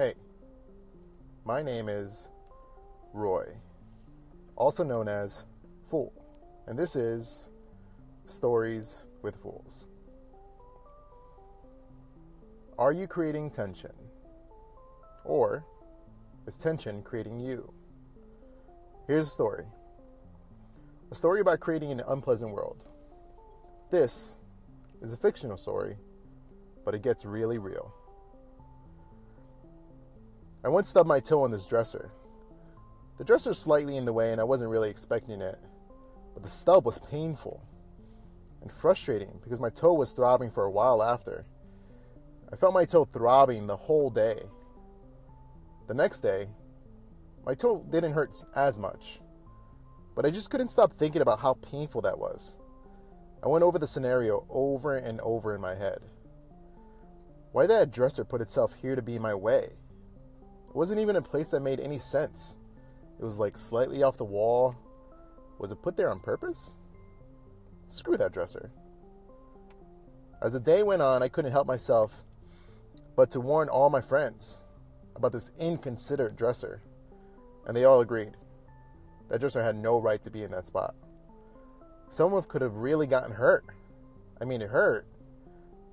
Hey, my name is Roy, also known as Fool, and this is Stories with Fools. Are you creating tension? Or is tension creating you? Here's a story a story about creating an unpleasant world. This is a fictional story, but it gets really real. I once stubbed my toe on this dresser. The dresser was slightly in the way and I wasn't really expecting it, but the stub was painful and frustrating because my toe was throbbing for a while after. I felt my toe throbbing the whole day. The next day, my toe didn't hurt as much, but I just couldn't stop thinking about how painful that was. I went over the scenario over and over in my head. Why did that dresser put itself here to be in my way? It wasn't even a place that made any sense. It was like slightly off the wall. Was it put there on purpose? Screw that dresser. As the day went on, I couldn't help myself but to warn all my friends about this inconsiderate dresser, and they all agreed. That dresser had no right to be in that spot. Someone could have really gotten hurt. I mean, it hurt,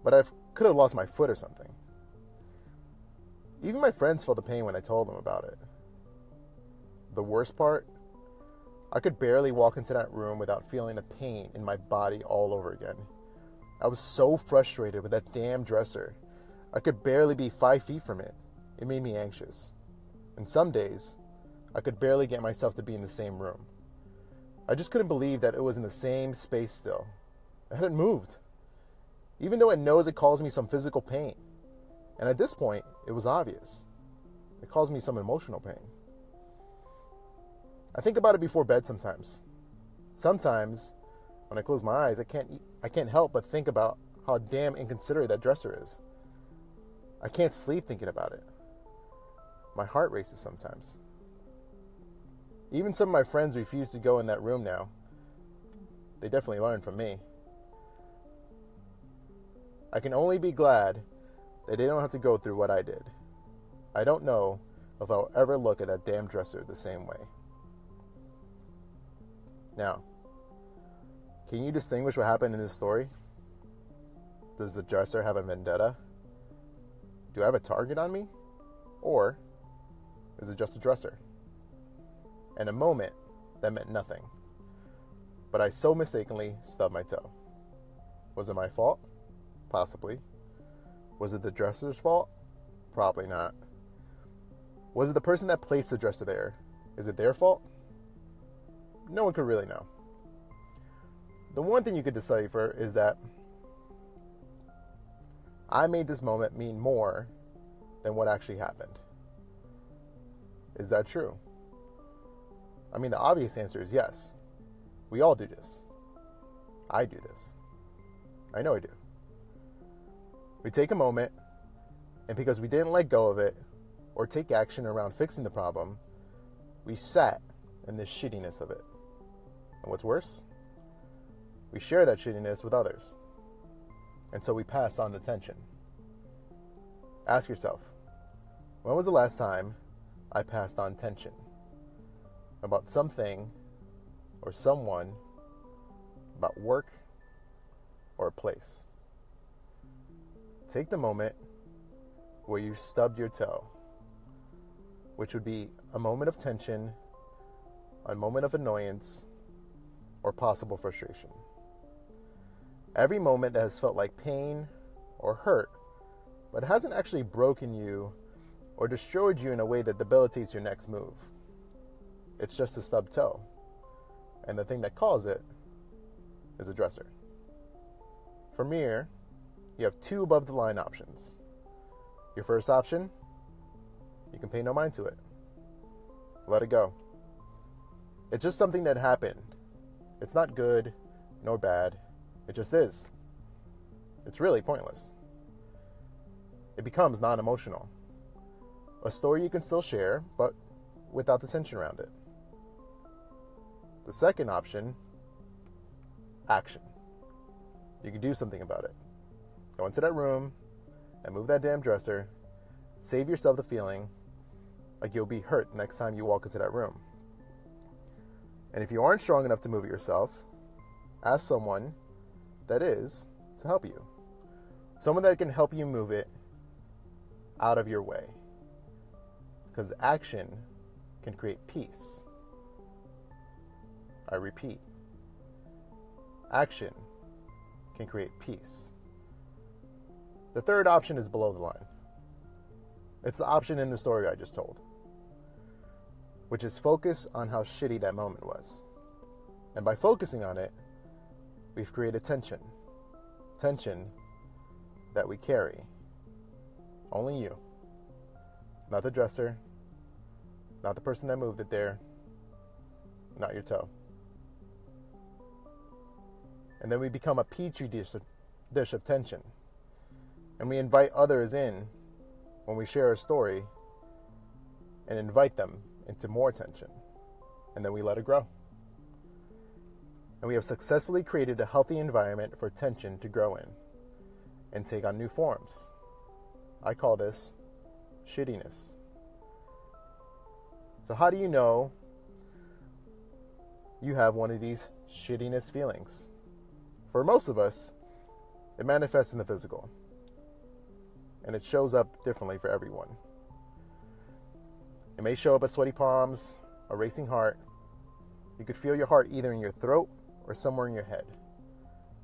but I could have lost my foot or something. Even my friends felt the pain when I told them about it. The worst part, I could barely walk into that room without feeling the pain in my body all over again. I was so frustrated with that damn dresser. I could barely be five feet from it. It made me anxious. And some days, I could barely get myself to be in the same room. I just couldn't believe that it was in the same space still. It hadn't moved. Even though it knows it caused me some physical pain. And at this point, it was obvious. It caused me some emotional pain. I think about it before bed sometimes. Sometimes, when I close my eyes, I can't, I can't help but think about how damn inconsiderate that dresser is. I can't sleep thinking about it. My heart races sometimes. Even some of my friends refuse to go in that room now. They definitely learned from me. I can only be glad that they don't have to go through what I did. I don't know if I'll ever look at that damn dresser the same way. Now, can you distinguish what happened in this story? Does the dresser have a vendetta? Do I have a target on me? Or is it just a dresser? And a moment that meant nothing. But I so mistakenly stubbed my toe. Was it my fault? Possibly. Was it the dresser's fault? Probably not. Was it the person that placed the dresser there? Is it their fault? No one could really know. The one thing you could decipher is that I made this moment mean more than what actually happened. Is that true? I mean, the obvious answer is yes. We all do this. I do this. I know I do. We take a moment, and because we didn't let go of it or take action around fixing the problem, we sat in the shittiness of it. And what's worse, we share that shittiness with others. And so we pass on the tension. Ask yourself when was the last time I passed on tension about something or someone, about work or a place? Take the moment where you stubbed your toe, which would be a moment of tension, a moment of annoyance, or possible frustration. Every moment that has felt like pain or hurt, but hasn't actually broken you or destroyed you in a way that debilitates your next move. It's just a stubbed toe. And the thing that caused it is a dresser. From here, you have two above the line options. Your first option, you can pay no mind to it. Let it go. It's just something that happened. It's not good nor bad. It just is. It's really pointless. It becomes non emotional. A story you can still share, but without the tension around it. The second option action. You can do something about it. Go into that room and move that damn dresser. Save yourself the feeling like you'll be hurt the next time you walk into that room. And if you aren't strong enough to move it yourself, ask someone that is to help you. Someone that can help you move it out of your way. Because action can create peace. I repeat, action can create peace. The third option is below the line. It's the option in the story I just told, which is focus on how shitty that moment was. And by focusing on it, we've created tension. Tension that we carry. Only you. Not the dresser. Not the person that moved it there. Not your toe. And then we become a petri dish of, dish of tension. And we invite others in when we share a story and invite them into more tension. And then we let it grow. And we have successfully created a healthy environment for tension to grow in and take on new forms. I call this shittiness. So, how do you know you have one of these shittiness feelings? For most of us, it manifests in the physical, and it shows up differently for everyone. It may show up as sweaty palms, a racing heart. You could feel your heart either in your throat or somewhere in your head.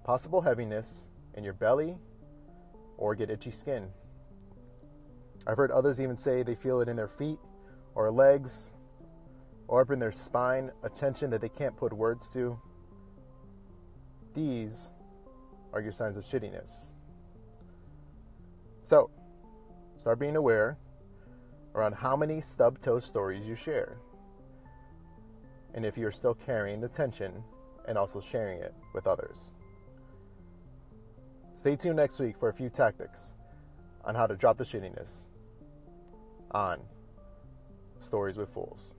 Possible heaviness in your belly or get itchy skin. I've heard others even say they feel it in their feet or legs or up in their spine, a tension that they can't put words to. These are your signs of shittiness. So, start being aware around how many stub toe stories you share. And if you're still carrying the tension and also sharing it with others. Stay tuned next week for a few tactics on how to drop the shittiness on Stories with Fools.